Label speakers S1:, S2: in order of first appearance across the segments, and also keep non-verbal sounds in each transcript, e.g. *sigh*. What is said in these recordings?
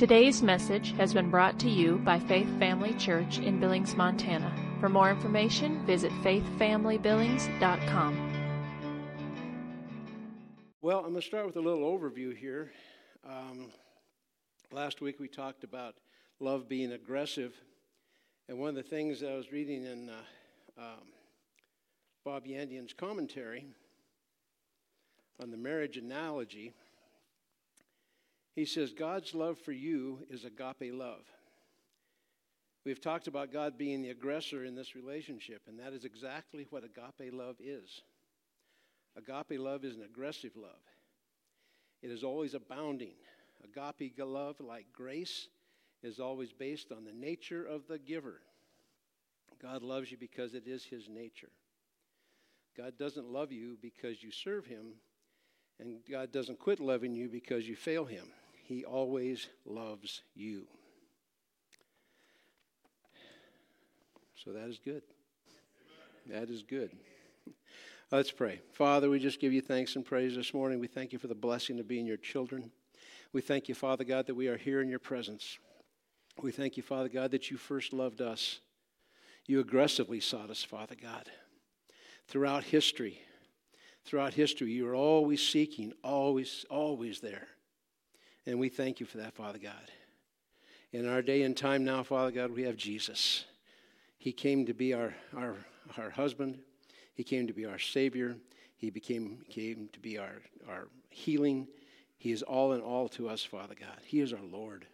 S1: Today's message has been brought to you by Faith Family Church in Billings, Montana. For more information, visit faithfamilybillings.com.
S2: Well, I'm going to start with a little overview here. Um, last week we talked about love being aggressive, and one of the things I was reading in uh, um, Bob Yandian's commentary on the marriage analogy he says, God's love for you is agape love. We've talked about God being the aggressor in this relationship, and that is exactly what agape love is. Agape love is an aggressive love, it is always abounding. Agape love, like grace, is always based on the nature of the giver. God loves you because it is his nature. God doesn't love you because you serve him, and God doesn't quit loving you because you fail him. He always loves you. So that is good. That is good. Let's pray. Father, we just give you thanks and praise this morning. We thank you for the blessing of being your children. We thank you, Father God, that we are here in your presence. We thank you, Father God, that you first loved us. You aggressively sought us, Father God. Throughout history, throughout history, you are always seeking, always, always there. And we thank you for that, Father God. In our day and time now, Father God, we have Jesus. He came to be our, our, our husband, He came to be our Savior, He became, came to be our, our healing. He is all in all to us, Father God. He is our Lord.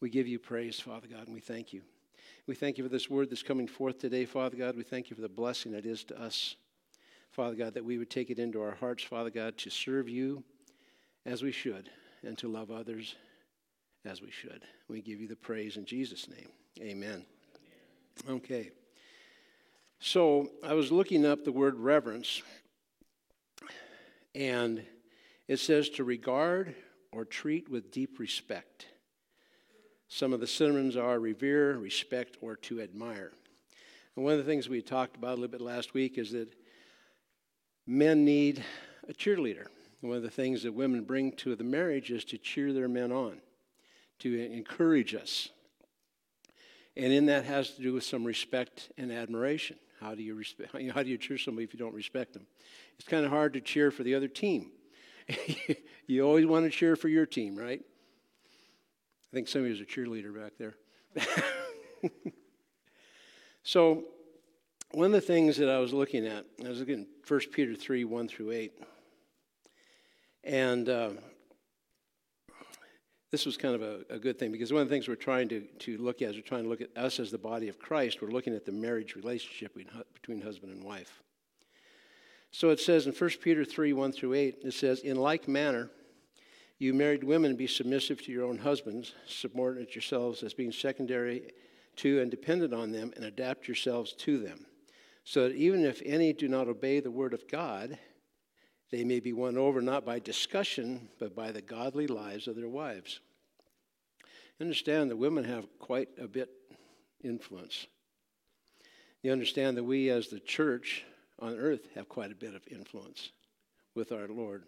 S2: We give you praise, Father God, and we thank you. We thank you for this word that's coming forth today, Father God. We thank you for the blessing it is to us, Father God, that we would take it into our hearts, Father God, to serve you as we should and to love others as we should. We give you the praise in Jesus' name. Amen. Okay. So I was looking up the word reverence, and it says to regard or treat with deep respect. Some of the synonyms are revere, respect, or to admire. And one of the things we talked about a little bit last week is that men need a cheerleader. One of the things that women bring to the marriage is to cheer their men on, to encourage us. And in that has to do with some respect and admiration. How do you respect? *laughs* How do you cheer somebody if you don't respect them? It's kind of hard to cheer for the other team. *laughs* you always want to cheer for your team, right? I think somebody was a cheerleader back there. *laughs* so, one of the things that I was looking at, I was looking at 1 Peter 3 1 through 8. And uh, this was kind of a, a, good thing because one of the things we're trying to, to look at is we're trying to look at us as the body of Christ. We're looking at the marriage relationship between husband and wife. So it says in 1 Peter 3 1 through 8, it says, In like manner, you married women be submissive to your own husbands, subordinate yourselves as being secondary to and dependent on them, and adapt yourselves to them. So that even if any do not obey the word of God, they may be won over not by discussion, but by the godly lives of their wives. You Understand that women have quite a bit influence. You understand that we, as the church on earth, have quite a bit of influence with our Lord.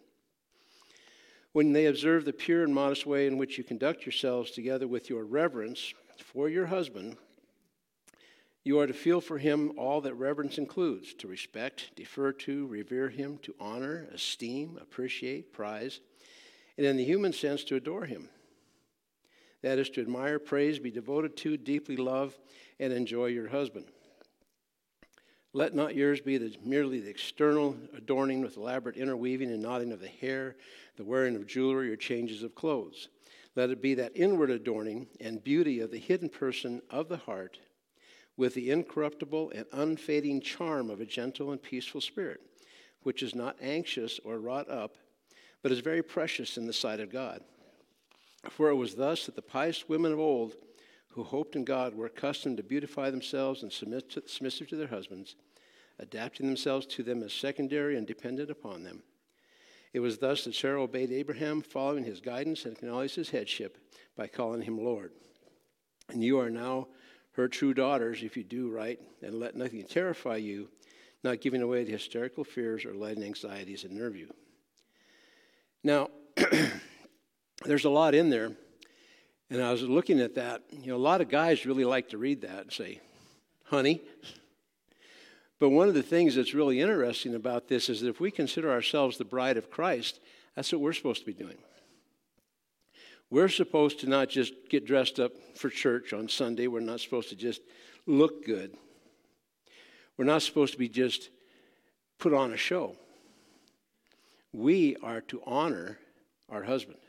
S2: When they observe the pure and modest way in which you conduct yourselves together with your reverence for your husband, you are to feel for him all that reverence includes to respect, defer to, revere him, to honor, esteem, appreciate, prize, and in the human sense, to adore him. That is to admire, praise, be devoted to, deeply love, and enjoy your husband. Let not yours be the, merely the external adorning with elaborate interweaving and knotting of the hair, the wearing of jewelry, or changes of clothes. Let it be that inward adorning and beauty of the hidden person of the heart with the incorruptible and unfading charm of a gentle and peaceful spirit, which is not anxious or wrought up, but is very precious in the sight of God. For it was thus that the pious women of old, who hoped in God, were accustomed to beautify themselves and submit to, submissive to their husbands, adapting themselves to them as secondary and dependent upon them. It was thus that Sarah obeyed Abraham, following his guidance and acknowledged his headship by calling him Lord. And you are now her true daughters if you do right, and let nothing terrify you, not giving away the hysterical fears or letting anxieties that nerve you. Now, *clears throat* there's a lot in there, And I was looking at that. You know, a lot of guys really like to read that and say, honey. But one of the things that's really interesting about this is that if we consider ourselves the bride of Christ, that's what we're supposed to be doing. We're supposed to not just get dressed up for church on Sunday. We're not supposed to just look good. We're not supposed to be just put on a show. We are to honor our husband.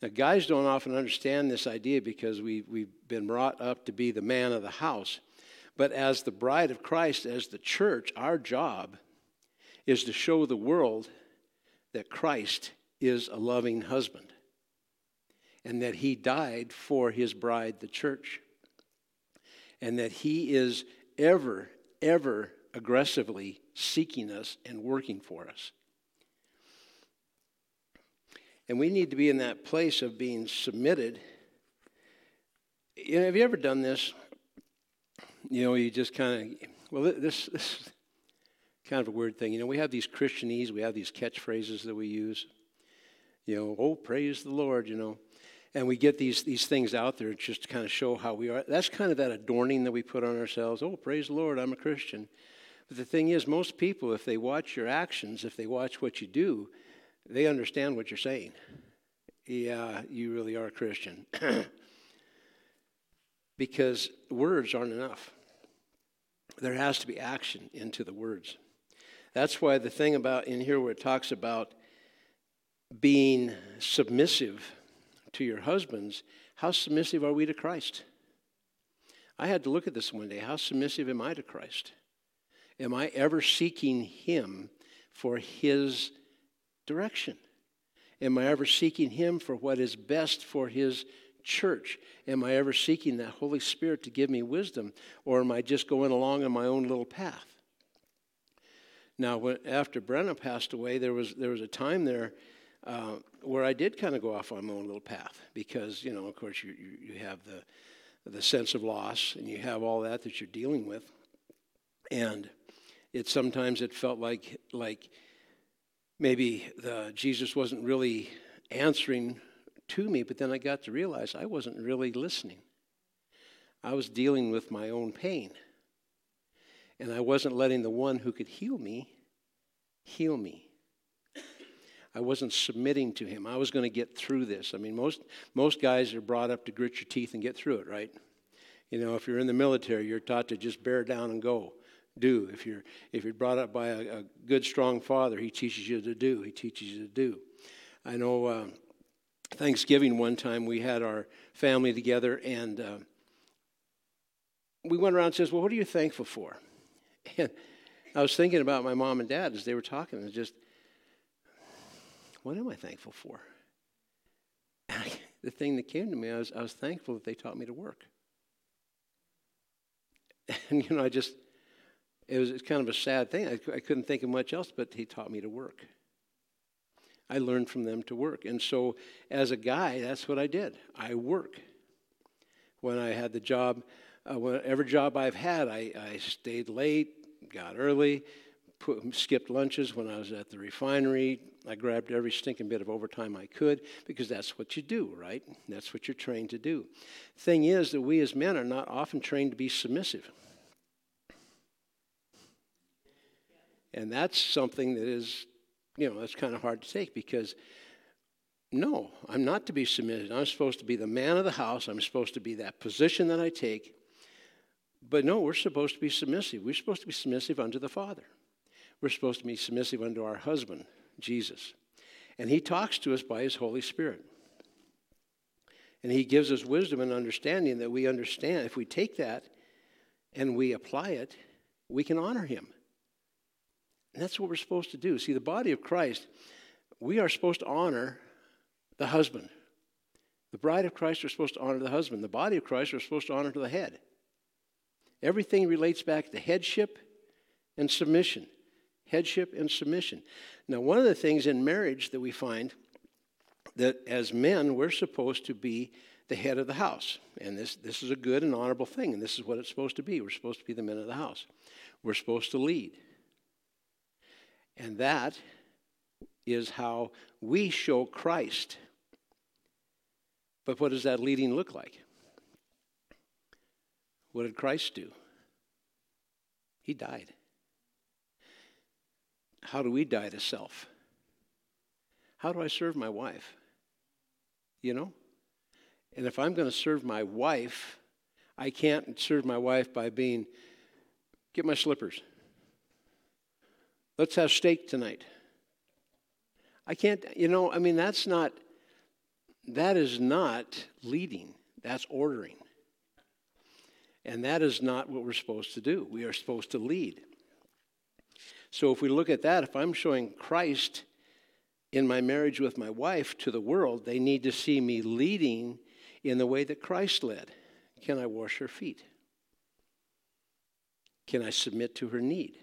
S2: Now, guys don't often understand this idea because we, we've been brought up to be the man of the house. But as the bride of Christ, as the church, our job is to show the world that Christ is a loving husband and that he died for his bride, the church, and that he is ever, ever aggressively seeking us and working for us. And we need to be in that place of being submitted. You know, have you ever done this? You know, you just kind of, well, this, this is kind of a weird thing. You know, we have these Christianese, we have these catchphrases that we use. You know, oh, praise the Lord, you know. And we get these, these things out there just to kind of show how we are. That's kind of that adorning that we put on ourselves. Oh, praise the Lord, I'm a Christian. But the thing is, most people, if they watch your actions, if they watch what you do, they understand what you're saying. Yeah, you really are a Christian. *clears throat* because words aren't enough. There has to be action into the words. That's why the thing about in here where it talks about being submissive to your husbands, how submissive are we to Christ? I had to look at this one day. How submissive am I to Christ? Am I ever seeking Him for His direction? Am I ever seeking Him for what is best for His church? Am I ever seeking that Holy Spirit to give me wisdom? Or am I just going along on my own little path? Now, when, after Brenna passed away, there was, there was a time there uh, where I did kind of go off on my own little path because, you know, of course, you, you, you have the, the sense of loss and you have all that that you're dealing with. And it sometimes it felt like, like maybe the, Jesus wasn't really answering to me, but then I got to realize I wasn't really listening. I was dealing with my own pain. And I wasn't letting the one who could heal me heal me. I wasn't submitting to him. I was going to get through this. I mean, most, most guys are brought up to grit your teeth and get through it, right? You know, if you're in the military, you're taught to just bear down and go do. If you're, if you're brought up by a, a good, strong father, he teaches you to do. He teaches you to do. I know uh, Thanksgiving one time we had our family together and uh, we went around and says, well, what are you thankful for? *laughs* And I was thinking about my mom and dad as they were talking and just, what am I thankful for? *laughs* the thing that came to me, I was, I was thankful that they taught me to work. *laughs* And, you know, I just, it was kind of a sad thing. I, I couldn't think of much else, but he taught me to work. I learned from them to work. And so, as a guy, that's what I did. I work. When I had the job, uh, whatever job I've had, I, I stayed late, got early, put, skipped lunches when I was at the refinery. I grabbed every stinking bit of overtime I could because that's what you do, right? That's what you're trained to do. Thing is that we as men are not often trained to be submissive. And that's something that is, you know, that's kind of hard to take because no, I'm not to be submitted. I'm supposed to be the man of the house. I'm supposed to be that position that I take. But no, we're supposed to be submissive. We're supposed to be submissive unto the Father. We're supposed to be submissive unto our husband, Jesus. And he talks to us by his Holy Spirit. And he gives us wisdom and understanding that we understand. If we take that and we apply it, we can honor him. And that's what we're supposed to do. See, the body of Christ, we are supposed to honor the husband. The bride of Christ are supposed to honor the husband. The body of Christ are supposed to honor the head. Everything relates back to headship and submission. Headship and submission. Now, one of the things in marriage that we find that as men, we're supposed to be the head of the house. And this, this is a good and honorable thing, and this is what it's supposed to be. We're supposed to be the men of the house. We're supposed to lead. And that is how we show Christ. But what does that leading look like? What did Christ do? He died. How do we die to self? How do I serve my wife? You know? And if I'm going to serve my wife, I can't serve my wife by being, get my slippers. Let's have steak tonight. I can't, you know, I mean, that's not, that is not leading, that's ordering. And that is not what we're supposed to do. We are supposed to lead. So if we look at that, if I'm showing Christ in my marriage with my wife to the world, they need to see me leading in the way that Christ led. Can I wash her feet? Can I submit to her need?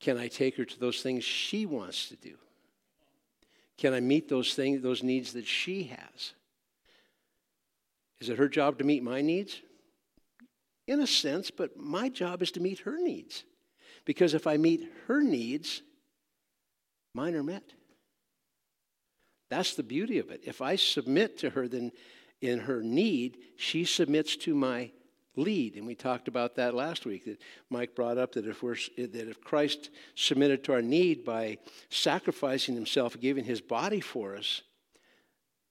S2: Can I take her to those things she wants to do? Can I meet those things, those needs that she has? Is it her job to meet my needs? In a sense, but my job is to meet her needs. Because if I meet her needs, mine are met. That's the beauty of it. If I submit to her, then in her need, she submits to my lead. And we talked about that last week. That Mike brought up that if we're that if Christ submitted to our need by sacrificing himself, giving his body for us,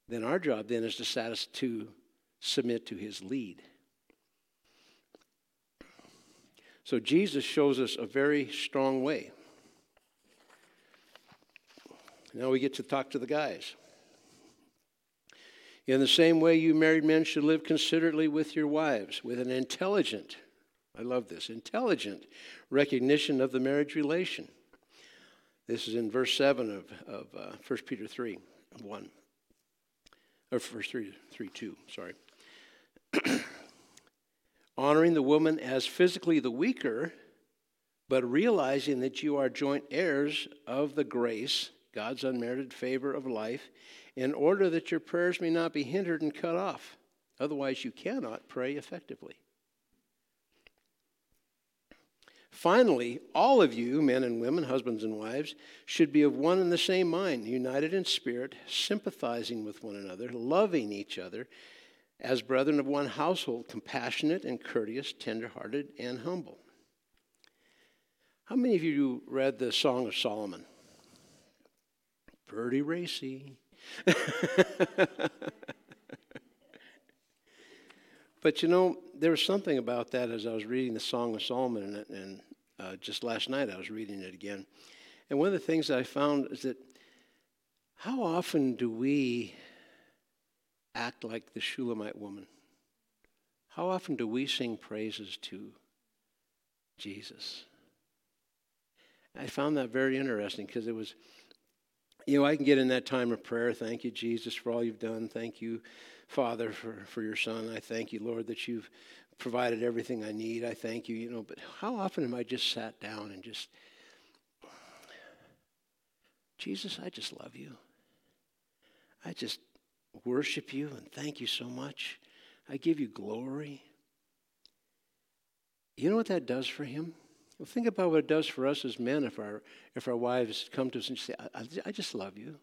S2: then our job then is to to submit to his lead. So Jesus shows us a very strong way. Now we get to talk to the guys. In the same way, you married men should live considerately with your wives, with an intelligent, I love this, intelligent recognition of the marriage relation. This is in verse 7 of, of uh, 1 Peter 3 1. Or verse 3, 3 2, sorry. *clears throat* Honoring the woman as physically the weaker, but realizing that you are joint heirs of the grace God's unmerited favor of life, in order that your prayers may not be hindered and cut off. Otherwise, you cannot pray effectively. Finally, all of you, men and women, husbands and wives, should be of one and the same mind, united in spirit, sympathizing with one another, loving each other as brethren of one household, compassionate and courteous, tenderhearted and humble. How many of you read the Song of Solomon? Pretty racy. *laughs* but you know, there was something about that as I was reading the Song of Solomon, and, and uh, just last night I was reading it again. And one of the things that I found is that how often do we act like the Shulamite woman? How often do we sing praises to Jesus? I found that very interesting because it was you know, I can get in that time of prayer. Thank you, Jesus, for all you've done. Thank you, Father, for, for your son. I thank you, Lord, that you've provided everything I need. I thank you, you know, but how often am I just sat down and just, Jesus, I just love you. I just worship you and thank you so much. I give you glory. You know what that does for him? Well, think about what it does for us as men if our, if our wives come to us and say, I, I just love you.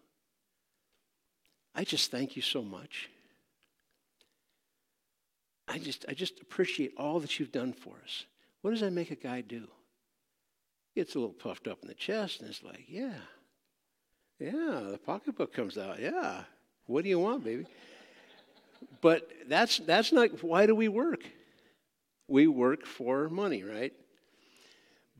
S2: I just thank you so much. I just, I just appreciate all that you've done for us. What does that make a guy do? He gets a little puffed up in the chest and it's like, yeah, yeah, the pocketbook comes out. Yeah, what do you want, baby? But that's, that's not, why do we work? We work for money, right?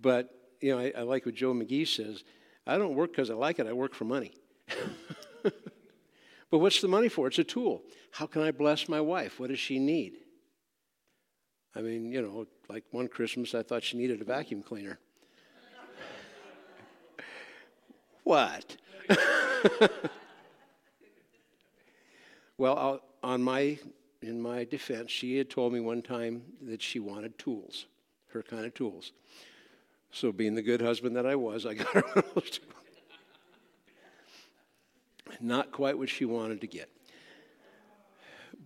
S2: But, you know, I, I like what Joe McGee says I don't work because I like it, I work for money. *laughs* but what's the money for? It's a tool. How can I bless my wife? What does she need? I mean, you know, like one Christmas, I thought she needed a vacuum cleaner. *laughs* what? *laughs* well, I'll, on my in my defense, she had told me one time that she wanted tools, her kind of tools. So, being the good husband that I was, I *laughs* got her one of those Not quite what she wanted to get.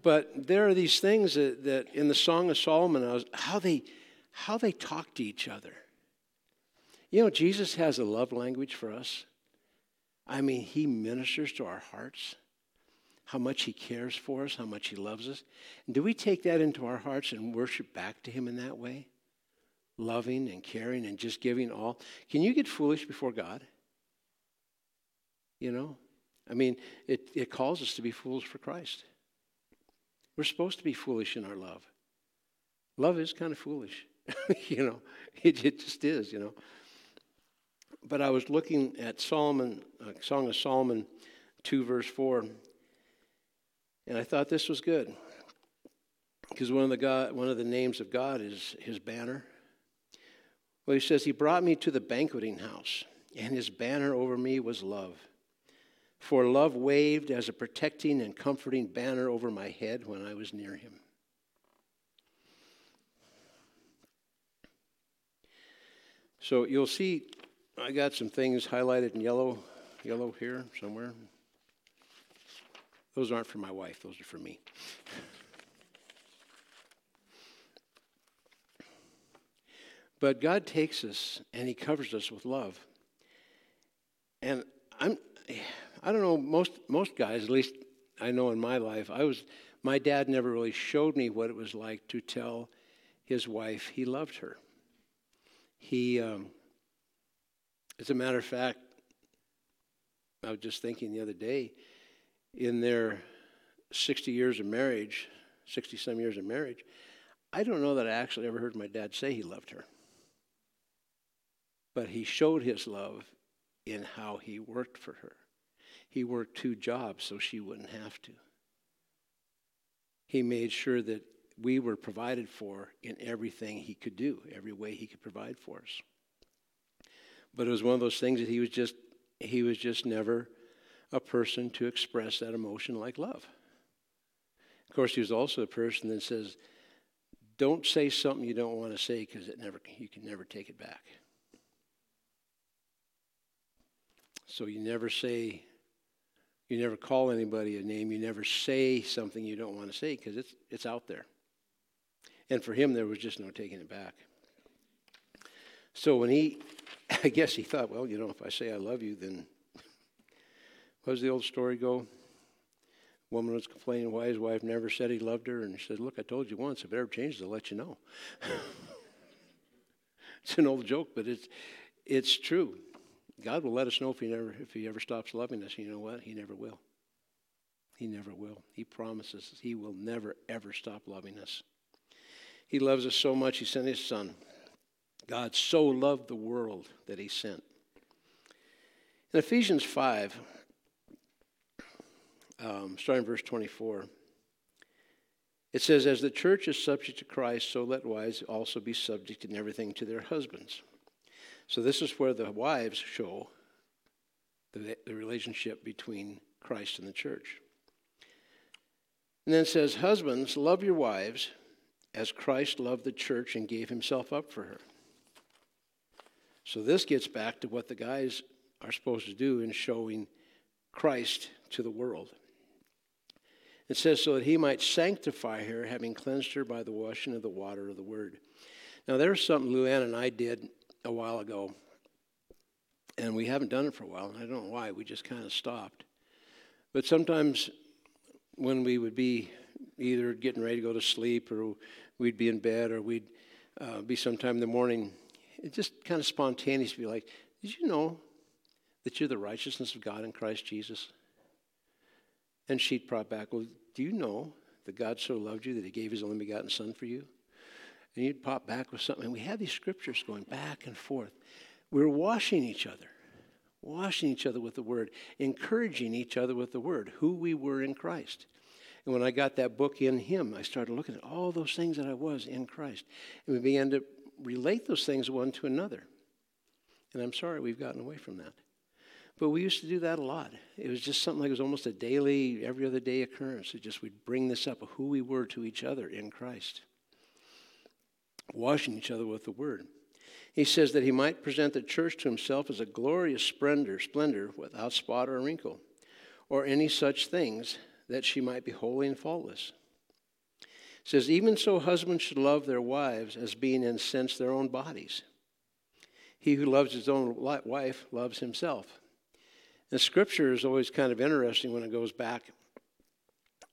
S2: But there are these things that, that in the Song of Solomon, was, how, they, how they talk to each other. You know, Jesus has a love language for us. I mean, he ministers to our hearts. How much He cares for us, how much He loves us? And do we take that into our hearts and worship back to Him in that way? Loving and caring and just giving all. Can you get foolish before God? You know? I mean, it, it calls us to be fools for Christ. We're supposed to be foolish in our love. Love is kind of foolish. *laughs* you know, it, it just is, you know. But I was looking at Solomon, uh, Song of Solomon 2, verse 4, and I thought this was good. Because one of the God, one of the names of God is his banner. Well, he says, He brought me to the banqueting house, and his banner over me was love. For love waved as a protecting and comforting banner over my head when I was near him. So you'll see I got some things highlighted in yellow, yellow here somewhere. Those aren't for my wife, those are for me. But God takes us and He covers us with love. And I'm, I don't know, most, most guys, at least I know in my life, I was, my dad never really showed me what it was like to tell his wife he loved her. He, um, as a matter of fact, I was just thinking the other day, in their 60 years of marriage, 60 some years of marriage, I don't know that I actually ever heard my dad say he loved her. But he showed his love in how he worked for her. He worked two jobs so she wouldn't have to. He made sure that we were provided for in everything he could do, every way he could provide for us. But it was one of those things that he was just he was just never a person to express that emotion like love. Of course, he was also a person that says, "Don't say something you don't want to say because it never you can never take it back." So you never say, you never call anybody a name. You never say something you don't want to say because it's it's out there. And for him, there was just no taking it back. So when he, *laughs* I guess he thought, well, you know, if I say I love you, then what does the old story go? Woman was complaining why his wife never said he loved her, and he said, "Look, I told you once. If it ever changes, I'll let you know." *laughs* it's an old joke, but it's it's true. God will let us know if he never if he ever stops loving us. You know what? He never will. He never will. He promises he will never ever stop loving us. He loves us so much, He sent His Son. God so loved the world that He sent. In Ephesians 5, um, starting verse 24, it says, As the church is subject to Christ, so let wives also be subject in everything to their husbands. So this is where the wives show the, the relationship between Christ and the church. And then it says, Husbands, love your wives as Christ loved the church and gave himself up for her. So this gets back to what the guys are supposed to do in showing Christ to the world. It says, so that he might sanctify her, having cleansed her by the washing of the water of the word. Now, there's something Luann and I did a while ago, and we haven't done it for a while, and I don't know why. We just kind of stopped. But sometimes when we would be either getting ready to go to sleep or we'd be in bed or we'd uh, be sometime in the morning. It just kind of spontaneous be like, Did you know that you're the righteousness of God in Christ Jesus? And she'd prop back, Well, do you know that God so loved you that he gave his only begotten Son for you? And you'd pop back with something. And we had these scriptures going back and forth. We we're washing each other, washing each other with the word, encouraging each other with the word, who we were in Christ. And when I got that book in Him, I started looking at all those things that I was in Christ. And we began to relate those things one to another. And I'm sorry we've gotten away from that. But we used to do that a lot. It was just something like it was almost a daily, every other day occurrence. It just we'd bring this up of who we were to each other in Christ, washing each other with the Word. He says that he might present the church to himself as a glorious splendor, splendor without spot or wrinkle, or any such things, that she might be holy and faultless. It says, Even so, husbands should love their wives as being, in sense, their own bodies. He who loves his own wife loves himself. And scripture is always kind of interesting when it goes back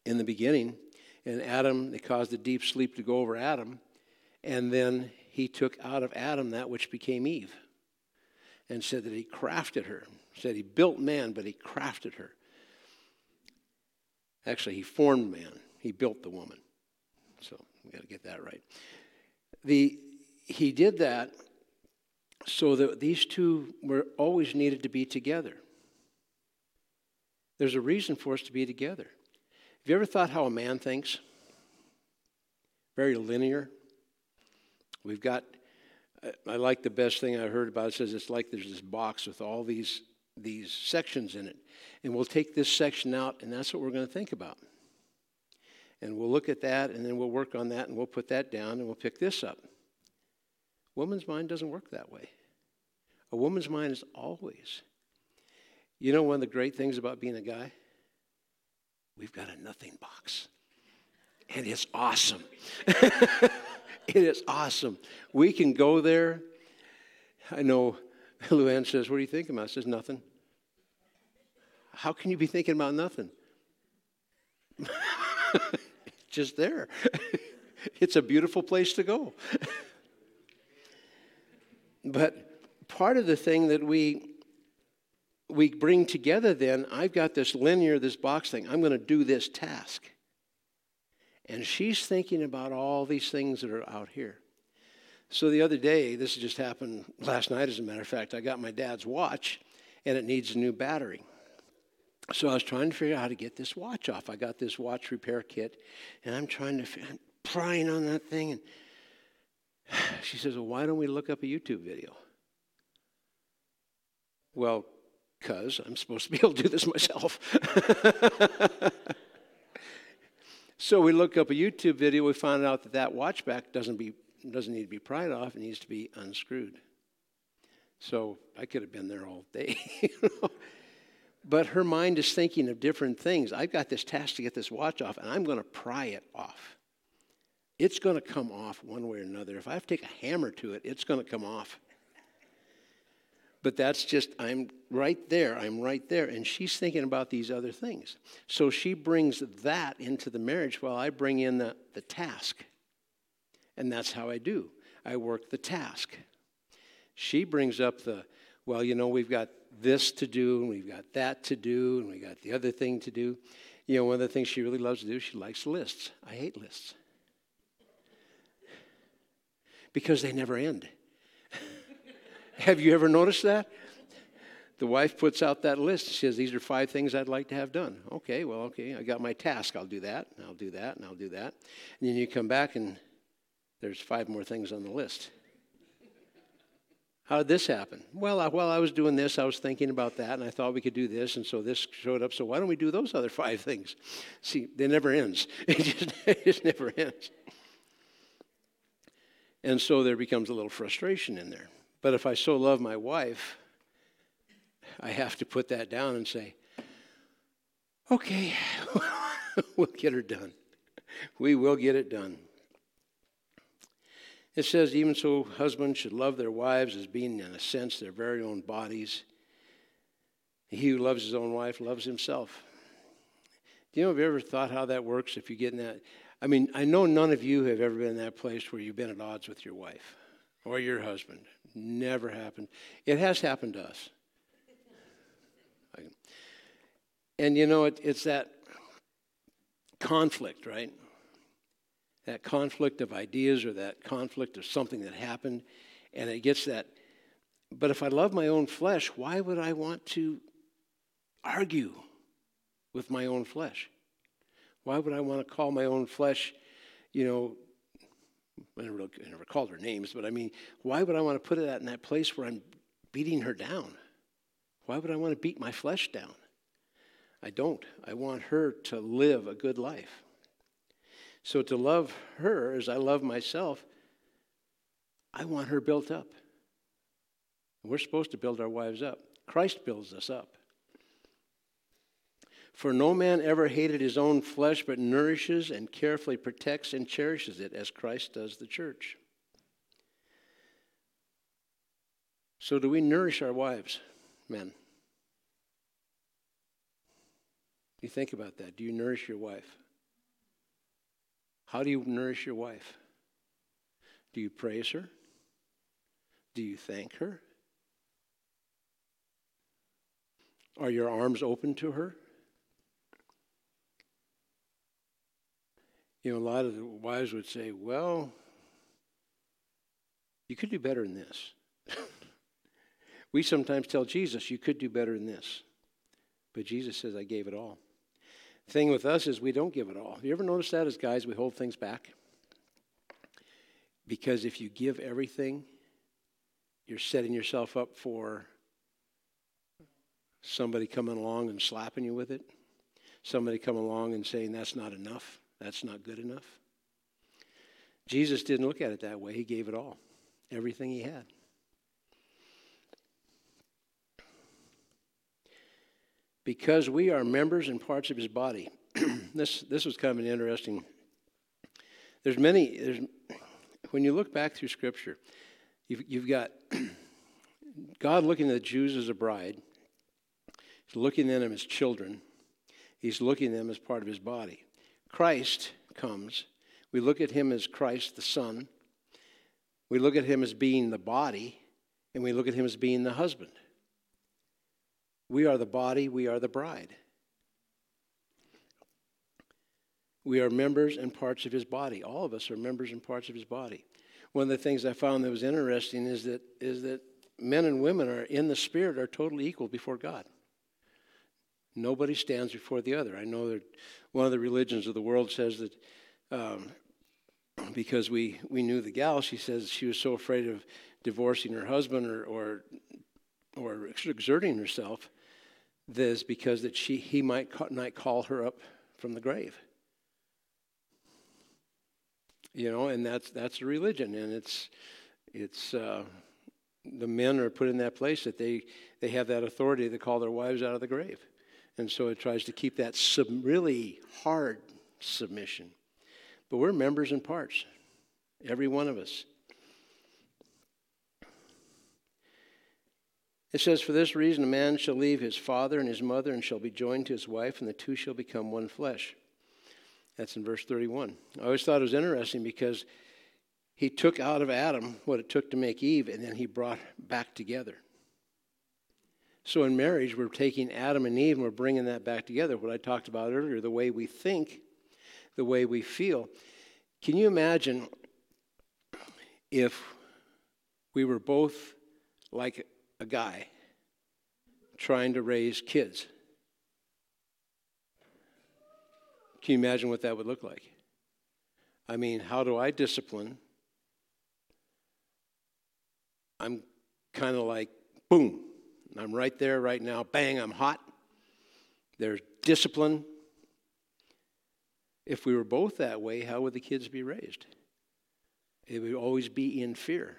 S2: in the beginning. And Adam, they caused a deep sleep to go over Adam. And then he took out of Adam that which became Eve and said that he crafted her. Said he built man, but he crafted her. Actually, he formed man. He built the woman. So we got to get that right. The, he did that so that these two were always needed to be together. There's a reason for us to be together. Have you ever thought how a man thinks? Very linear. We've got, I like the best thing I heard about it says it's like there's this box with all these, these sections in it. And we'll take this section out, and that's what we're going to think about. And we'll look at that, and then we'll work on that, and we'll put that down, and we'll pick this up. Woman's mind doesn't work that way. A woman's mind is always. You know, one of the great things about being a guy? We've got a nothing box. And it's awesome. *laughs* it is awesome. We can go there. I know Luann says, What are you thinking about? I says, Nothing. How can you be thinking about nothing? *laughs* Just there. *laughs* it's a beautiful place to go. but part of the thing that we we bring together then, I've got this linear, this box thing. I'm going to do this task. And she's thinking about all these things that are out here. So the other day, this just happened last night, as a matter of fact, I got my dad's watch and it needs a new battery. So I was trying to figure out how to get this watch off. I got this watch repair kit and I'm trying to, I'm prying on that thing. And *sighs* she says, Well, why don't we look up a YouTube video? Well, because I'm supposed to be able to do this myself. *laughs* so we look up a YouTube video. We find out that that watch back doesn't, be, doesn't need to be pried off. It needs to be unscrewed. So I could have been there all day. *laughs* You know? But her mind is thinking of different things. I've got this task to get this watch off, and I'm going to pry it off. It's going to come off one way or another. If I have to take a hammer to it, it's going to come off. But that's just, I'm right there, I'm right there. And she's thinking about these other things. So she brings that into the marriage while I bring in the, the task. And that's how I do. I work the task. She brings up the, well, you know, we've got this to do, and we've got that to do, and we got the other thing to do. You know, one of the things she really loves to do, she likes lists. I hate lists because they never end. Have you ever noticed that? The wife puts out that list. She says, These are five things I'd like to have done. Okay, well, okay, I got my task. I'll do that, and I'll do that, and I'll do that. And then you come back, and there's five more things on the list. How did this happen? Well, while I was doing this, I was thinking about that, and I thought we could do this, and so this showed up. So why don't we do those other five things? See, it never ends. *laughs* It just, it just never ends. And so there becomes a little frustration in there. But if I so love my wife, I have to put that down and say, okay, *laughs* we'll get her done. We will get it done. It says, even so, husbands should love their wives as being, in a sense, their very own bodies. He who loves his own wife loves himself. Do you know, have you ever thought how that works if you get in that? I mean, I know none of you have ever been in that place where you've been at odds with your wife or your husband. Never happened. It has happened to us. And you know, it, it's that conflict, right? That conflict of ideas or that conflict of something that happened, and it gets that. But if I love my own flesh, why would I want to argue with my own flesh? Why would I want to call my own flesh, you know, I never, I never called her names, but I mean, why would I want to put it in that place where I'm beating her down? Why would I want to beat my flesh down? I don't. I want her to live a good life. So to love her as I love myself, I want her built up. We're supposed to build our wives up. Christ builds us up. For no man ever hated his own flesh, but nourishes and carefully protects and cherishes it, as Christ does the church. So, do we nourish our wives, men? You think about that. Do you nourish your wife? How do you nourish your wife? Do you praise her? Do you thank her? Are your arms open to her? You know, a lot of the wives would say, well, you could do better than this. *laughs* we sometimes tell Jesus, you could do better than this. But Jesus says, I gave it all. thing with us is we don't give it all. You ever noticed that as guys, we hold things back? Because if you give everything, you're setting yourself up for somebody coming along and slapping you with it, somebody coming along and saying, that's not enough, that's not good enough. Jesus didn't look at it that way. He gave it all, everything he had. Because we are members and parts of his body. *clears throat* this, this was kind of an interesting. There's many, there's, when you look back through Scripture, you've, you've got *clears throat* God looking at the Jews as a bride, He's looking at them as children, He's looking at them as part of His body. Christ comes. We look at Him as Christ the Son. We look at Him as being the body, and we look at Him as being the husband. We are the body, we are the bride. We are members and parts of his body. All of us are members and parts of his body. One of the things I found that was interesting is that, is that men and women are in the spirit are totally equal before God. Nobody stands before the other. I know that one of the religions of the world says that um, because we, we knew the gal, she says she was so afraid of divorcing her husband or, or, or exerting herself, this because that she, he might not call her up from the grave you know, and that's that's a religion, and it's it's uh, the men are put in that place that they they have that authority to call their wives out of the grave, and so it tries to keep that sub, really hard submission. But we're members and parts, every one of us. It says, For this reason, a man shall leave his father and his mother and shall be joined to his wife, and the two shall become one flesh. That's in verse 31. I always thought it was interesting because he took out of Adam what it took to make Eve, and then he brought back together. So in marriage, we're taking Adam and Eve and we're bringing that back together. What I talked about earlier, the way we think, the way we feel. Can you imagine if we were both like a guy trying to raise kids? Can you imagine what that would look like? I mean, how do I discipline? I'm kind of like, boom, I'm right there right now, bang, I'm hot. There's discipline. If we were both that way, how would the kids be raised? It would always be in fear.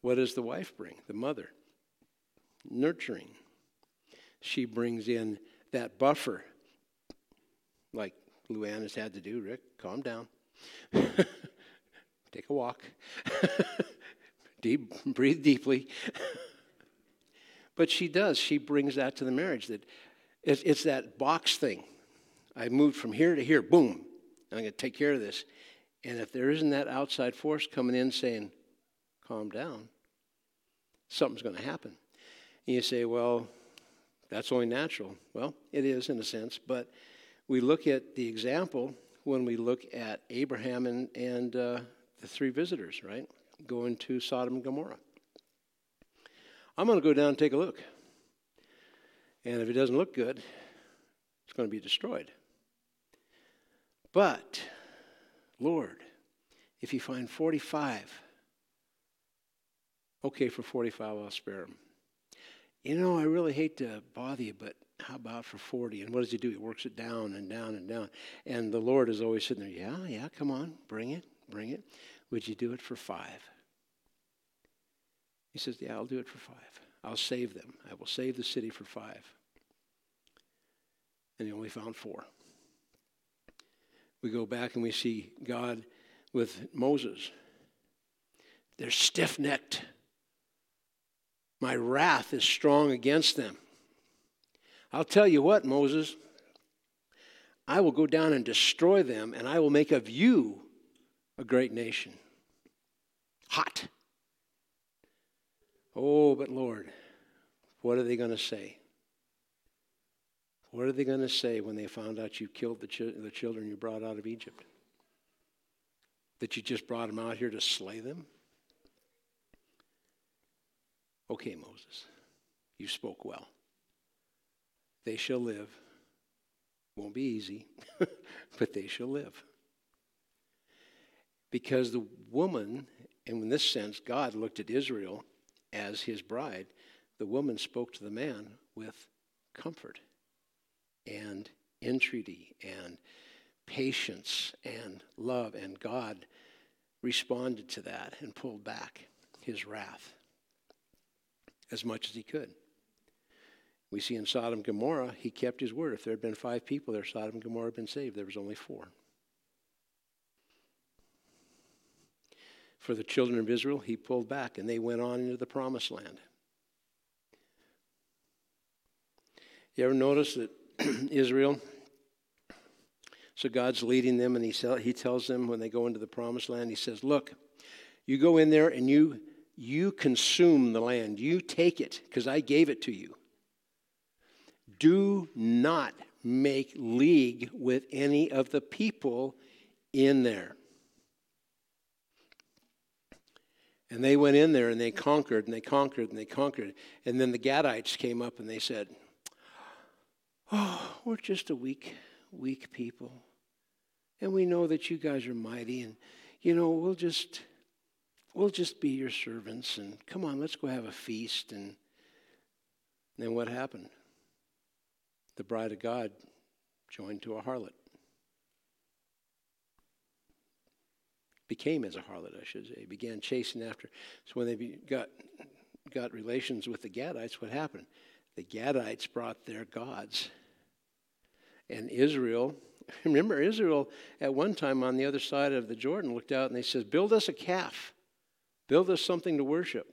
S2: What does the wife bring? The mother. Nurturing. She brings in that buffer like Luann has had to do. Rick, calm down. *laughs* Take a walk. *laughs* Deep, breathe deeply. *laughs* but she does. She brings that to the marriage. That it's, it's that box thing. I moved from here to here. Boom. I'm going to take care of this. And if there isn't that outside force coming in saying, calm down, something's going to happen. And you say, well, that's only natural. Well, it is in a sense, but we look at the example when we look at Abraham and, and uh, the three visitors, right? Going to Sodom and Gomorrah. I'm going to go down and take a look. And if it doesn't look good, it's going to be destroyed. But, Lord, if you find 45, okay, for 45, I'll spare them. You know, I really hate to bother you, but how about for 40? And what does he do? He works it down and down and down. And the Lord is always sitting there, yeah, yeah, come on, bring it, bring it. Would you do it for five? He says, yeah, I'll do it for five. I'll save them. I will save the city for five. And he only found four. We go back and we see God with Moses. They're stiff necked. My wrath is strong against them. I'll tell you what, Moses, I will go down and destroy them, and I will make of you a great nation. Hot. Oh, but Lord, what are they going to say? What are they going to say when they found out you killed the, ch- the children you brought out of Egypt? That you just brought them out here to slay them? Okay, Moses, you spoke well. They shall live. Won't be easy, *laughs* but they shall live. Because the woman, and in this sense, God looked at Israel as his bride, the woman spoke to the man with comfort and entreaty and patience and love, and God responded to that and pulled back his wrath as much as he could. We see in Sodom and Gomorrah, he kept his word. If there had been five people there, Sodom and Gomorrah had been saved. There was only four. For the children of Israel, he pulled back and they went on into the promised land. You ever notice that *clears throat* Israel, so God's leading them and he, he tells them when they go into the promised land, he says, Look, you go in there and you, you consume the land, you take it because I gave it to you do not make league with any of the people in there. And they went in there and they conquered and they conquered and they conquered. And then the Gadites came up and they said, Oh, we're just a weak, weak people. And we know that you guys are mighty. And, you know, we'll just, we'll just be your servants. And come on, let's go have a feast. And then what happened? the bride of God joined to a harlot. Became as a harlot, I should say. Began chasing after. So when they be, got, got relations with the Gadites, what happened? The Gadites brought their gods. And Israel, *laughs* remember, Israel at one time on the other side of the Jordan looked out and they said, Build us a calf, build us something to worship.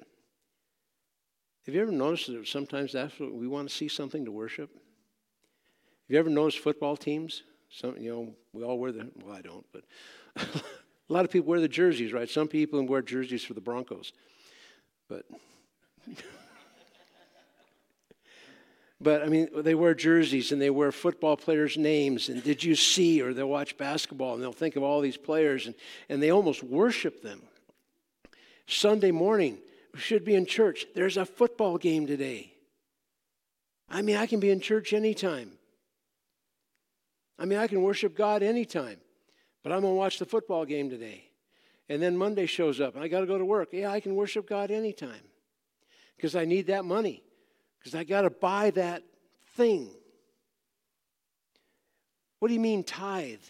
S2: Have you ever noticed that sometimes that's what we want to see something to worship? Have you ever noticed football teams? Some, you know, we all wear the, well, I don't, but *laughs* a lot of people wear the jerseys, right? Some people wear jerseys for the Broncos. But, *laughs* but I mean, they wear jerseys and they wear football players' names. And did you see? Or they'll watch basketball and they'll think of all these players and, and they almost worship them. Sunday morning, we should be in church. There's a football game today. I mean, I can be in church anytime. I mean, I can worship God anytime, but I'm going to watch the football game today. And then Monday shows up and I got to go to work. Yeah, I can worship God anytime because I need that money because I got to buy that thing. What do you mean, tithe?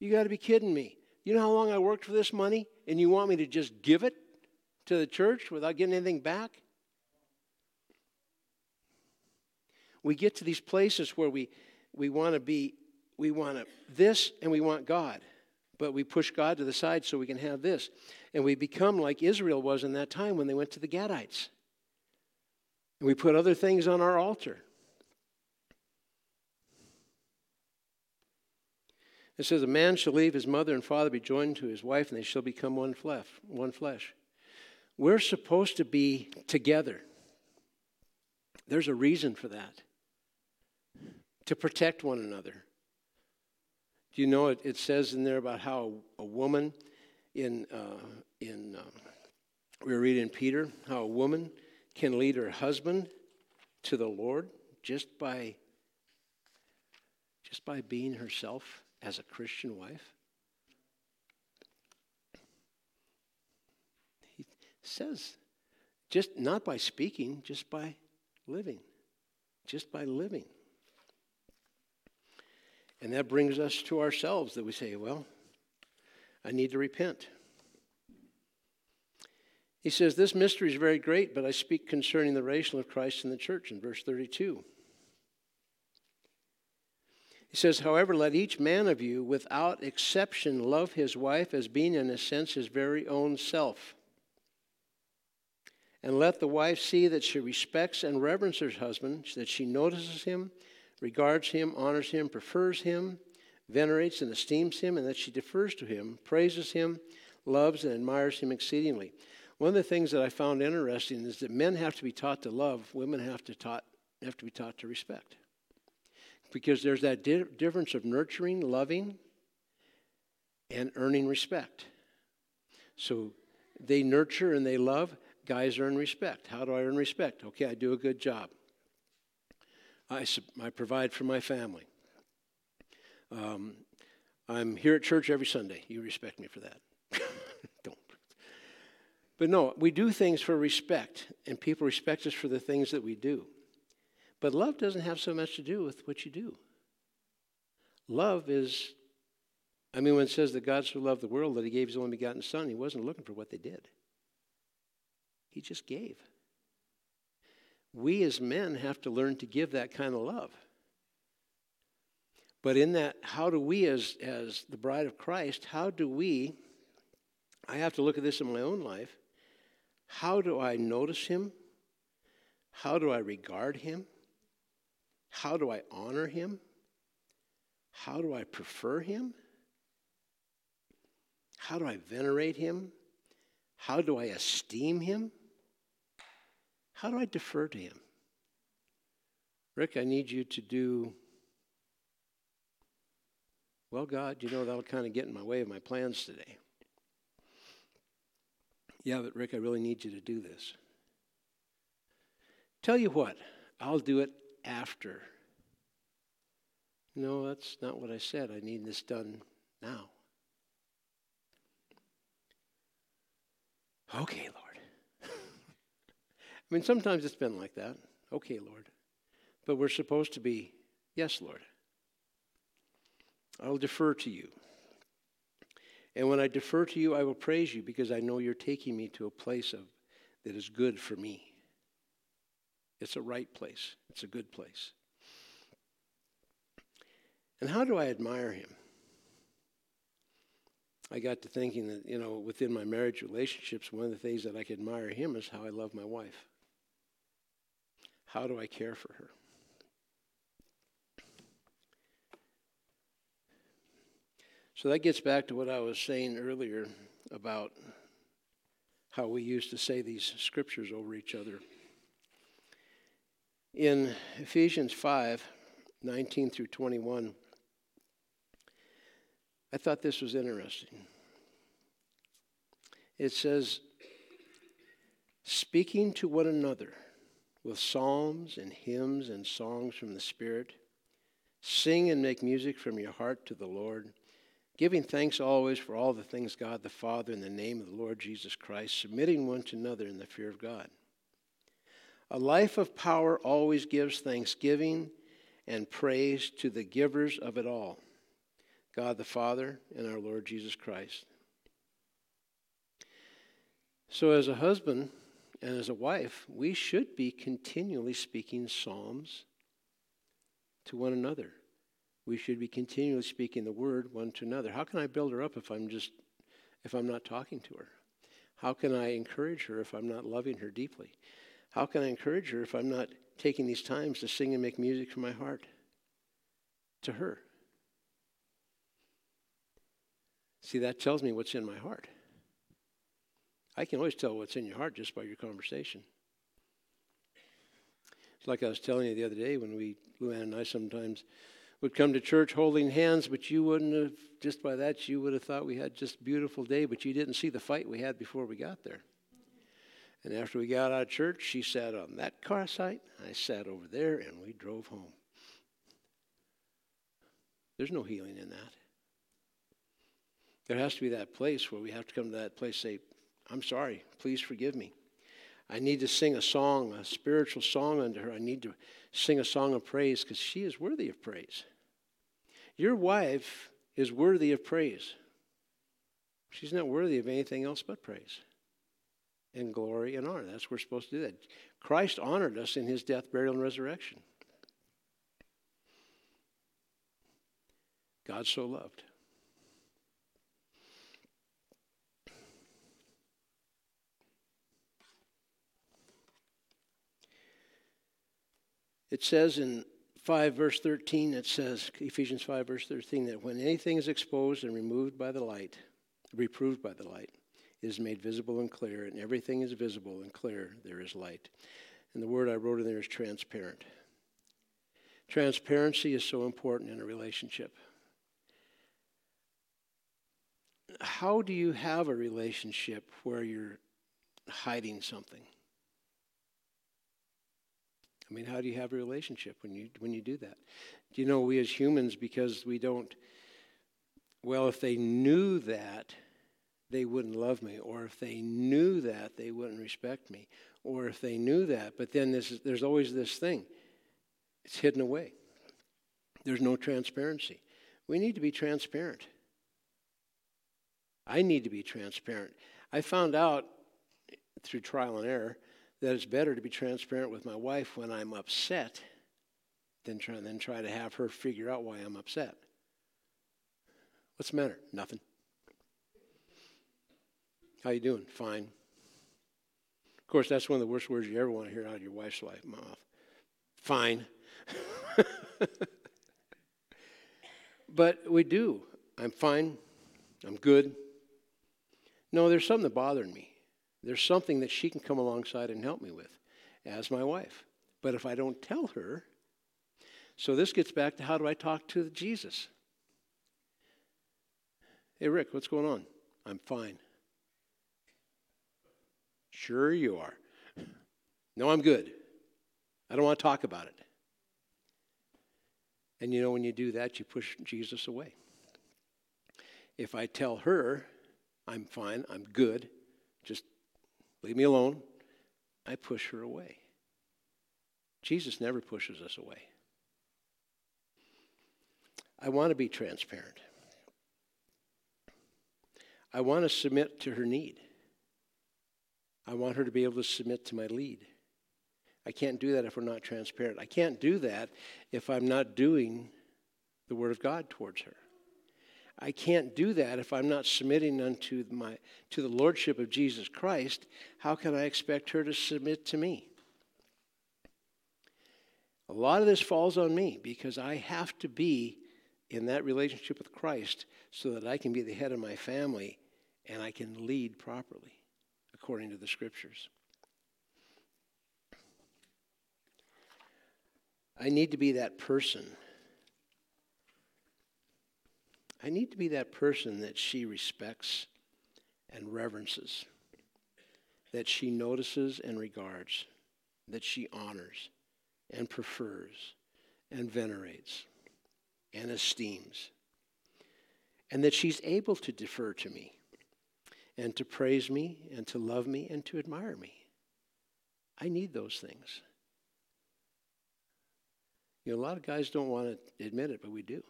S2: You got to be kidding me. You know how long I worked for this money and you want me to just give it to the church without getting anything back? We get to these places where we we want to be, we want this and we want God. But we push God to the side so we can have this. And we become like Israel was in that time when they went to the Gadites. And we put other things on our altar. It says, A man shall leave his mother and father, be joined to his wife, and they shall become one flesh. One flesh. We're supposed to be together. There's a reason for that to protect one another. Do you know it, it says in there about how a woman in, uh, in uh, we were reading Peter, how a woman can lead her husband to the Lord just by just by being herself as a Christian wife? He says, just not by speaking, just by living. Just by living. And that brings us to ourselves that we say, well, I need to repent. He says, This mystery is very great, but I speak concerning the relation of Christ in the church in verse 32. He says, However, let each man of you, without exception, love his wife as being, in a sense, his very own self. And let the wife see that she respects and reverences her husband, that she notices him regards him, honors him, prefers him, venerates and esteems him, and that she defers to him, praises him, loves and admires him exceedingly. One of the things that I found interesting is that men have to be taught to love, women have to, taught, have to be taught to respect. Because there's that di- difference of nurturing, loving, and earning respect. So they nurture and they love, guys earn respect. How do I earn respect? Okay, I do a good job. I, I provide for my family. Um, I'm here at church every Sunday. You respect me for that. *laughs* Don't. But no, we do things for respect, and people respect us for the things that we do. But love doesn't have so much to do with what you do. Love is, I mean, when it says that God so loved the world that he gave his only begotten Son, he wasn't looking for what they did, he just gave. We as men have to learn to give that kind of love. But in that, how do we, as, as the bride of Christ, how do we, I have to look at this in my own life, how do I notice him? How do I regard him? How do I honor him? How do I prefer him? How do I venerate him? How do I esteem him? How do I defer to him? Rick, I need you to do well, God, you know, that'll kind of get in my way of my plans today. Yeah, but Rick, I really need you to do this. Tell you what, I'll do it after. No, that's not what I said. I need this done now. Okay, Lord. I mean, sometimes it's been like that. Okay, Lord. But we're supposed to be, yes, Lord. I will defer to you. And when I defer to you, I will praise you because I know you're taking me to a place of, that is good for me. It's a right place, it's a good place. And how do I admire him? I got to thinking that, you know, within my marriage relationships, one of the things that I can admire him is how I love my wife. How do I care for her? So that gets back to what I was saying earlier about how we used to say these scriptures over each other. In Ephesians 5 19 through 21, I thought this was interesting. It says, speaking to one another with psalms and hymns and songs from the Spirit, sing and make music from your heart to the Lord giving thanks always for all the things God the Father in the name of the Lord Jesus Christ, submitting one to another in the fear of God. A life of power always gives thanksgiving and praise to the givers of it all God the Father and our Lord Jesus Christ. So, as a husband and as a wife, we should be continually speaking psalms to one another we should be continually speaking the word one to another. How can I build her up if I'm just if I'm not talking to her? How can I encourage her if I'm not loving her deeply? How can I encourage her if I'm not taking these times to sing and make music from my heart to her? See, that tells me what's in my heart. I can always tell what's in your heart just by your conversation. It's like I was telling you the other day when we, Luann and I sometimes would come to church holding hands, but you wouldn't have, just by that, you would have thought we had just a beautiful day, but you didn't see the fight we had before we got there. And after we got out of church, she sat on that car site. I sat over there, and we drove home. There's no healing in that. There has to be that place where we have to come to that place say, I'm sorry, please forgive me. I need to sing a song, a spiritual song unto her. I need to sing a song of praise because she is worthy of praise. Your wife is worthy of praise. She's not worthy of anything else but praise and glory and honor. That's what we're supposed to do that. Christ honored us in his death, burial, and resurrection. God so loved. It says in 5, verse 13, it says, Ephesians 5, verse 13, that when anything is exposed and removed by the light, reproved by the light, is made visible and clear, and everything is visible and clear, there is light. And the word I wrote in there is transparent. Transparency is so important in a relationship. How do you have a relationship where you're hiding something? I mean, how do you have a relationship when you when you do that? Do you know we as humans because we don't well, if they knew that, they wouldn't love me, or if they knew that, they wouldn't respect me, or if they knew that, but then this is, there's always this thing. It's hidden away. There's no transparency. We need to be transparent. I need to be transparent. I found out through trial and error that it's better to be transparent with my wife when I'm upset than try, than try to have her figure out why I'm upset. What's the matter? Nothing. How you doing? Fine. Of course, that's one of the worst words you ever want to hear out of your wife's life, mouth. Fine. *laughs* but we do. I'm fine. I'm good. No, there's something bothered me. There's something that she can come alongside and help me with as my wife. But if I don't tell her, so this gets back to how do I talk to Jesus? Hey, Rick, what's going on? I'm fine. Sure, you are. No, I'm good. I don't want to talk about it. And you know, when you do that, you push Jesus away. If I tell her, I'm fine, I'm good, just leave me alone, I push her away. Jesus never pushes us away. I want to be transparent. I want to submit to her need. I want her to be able to submit to my lead. I can't do that if we're not transparent. I can't do that if I'm not doing the Word of God towards her. I can't do that if I'm not submitting unto my to the lordship of Jesus Christ. How can I expect her to submit to me? A lot of this falls on me because I have to be in that relationship with Christ so that I can be the head of my family and I can lead properly according to the scriptures. I need to be that person. I need to be that person that she respects and reverences, that she notices and regards, that she honors and prefers and venerates and esteems, and that she's able to defer to me and to praise me and to love me and to admire me. I need those things. You know, a lot of guys don't want to admit it, but we do.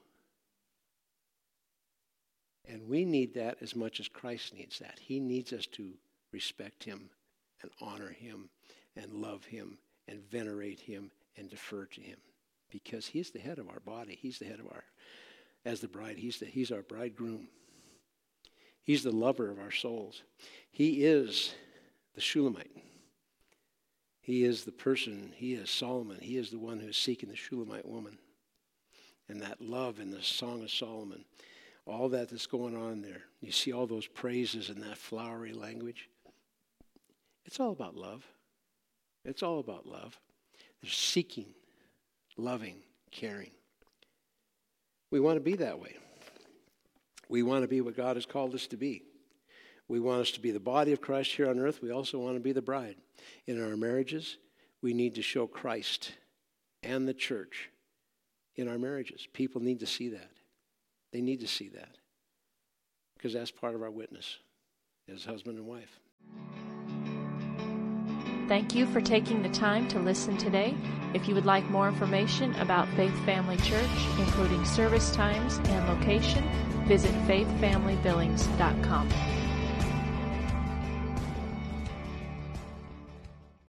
S2: And we need that as much as Christ needs that. He needs us to respect him and honor him and love him and venerate him and defer to him because he's the head of our body. He's the head of our, as the bride, he's, the, he's our bridegroom. He's the lover of our souls. He is the Shulamite. He is the person, he is Solomon. He is the one who is seeking the Shulamite woman. And that love in the Song of Solomon, all that that's going on there. You see all those praises in that flowery language. It's all about love. It's all about love. They're seeking, loving, caring. We want to be that way. We want to be what God has called us to be. We want us to be the body of Christ here on earth. We also want to be the bride. In our marriages, we need to show Christ and the church in our marriages. People need to see that. They need to see that because that's part of our witness as husband and wife.
S1: Thank you for taking the time to listen today. If you would like more information about Faith Family Church, including service times and location, visit faithfamilybillings.com.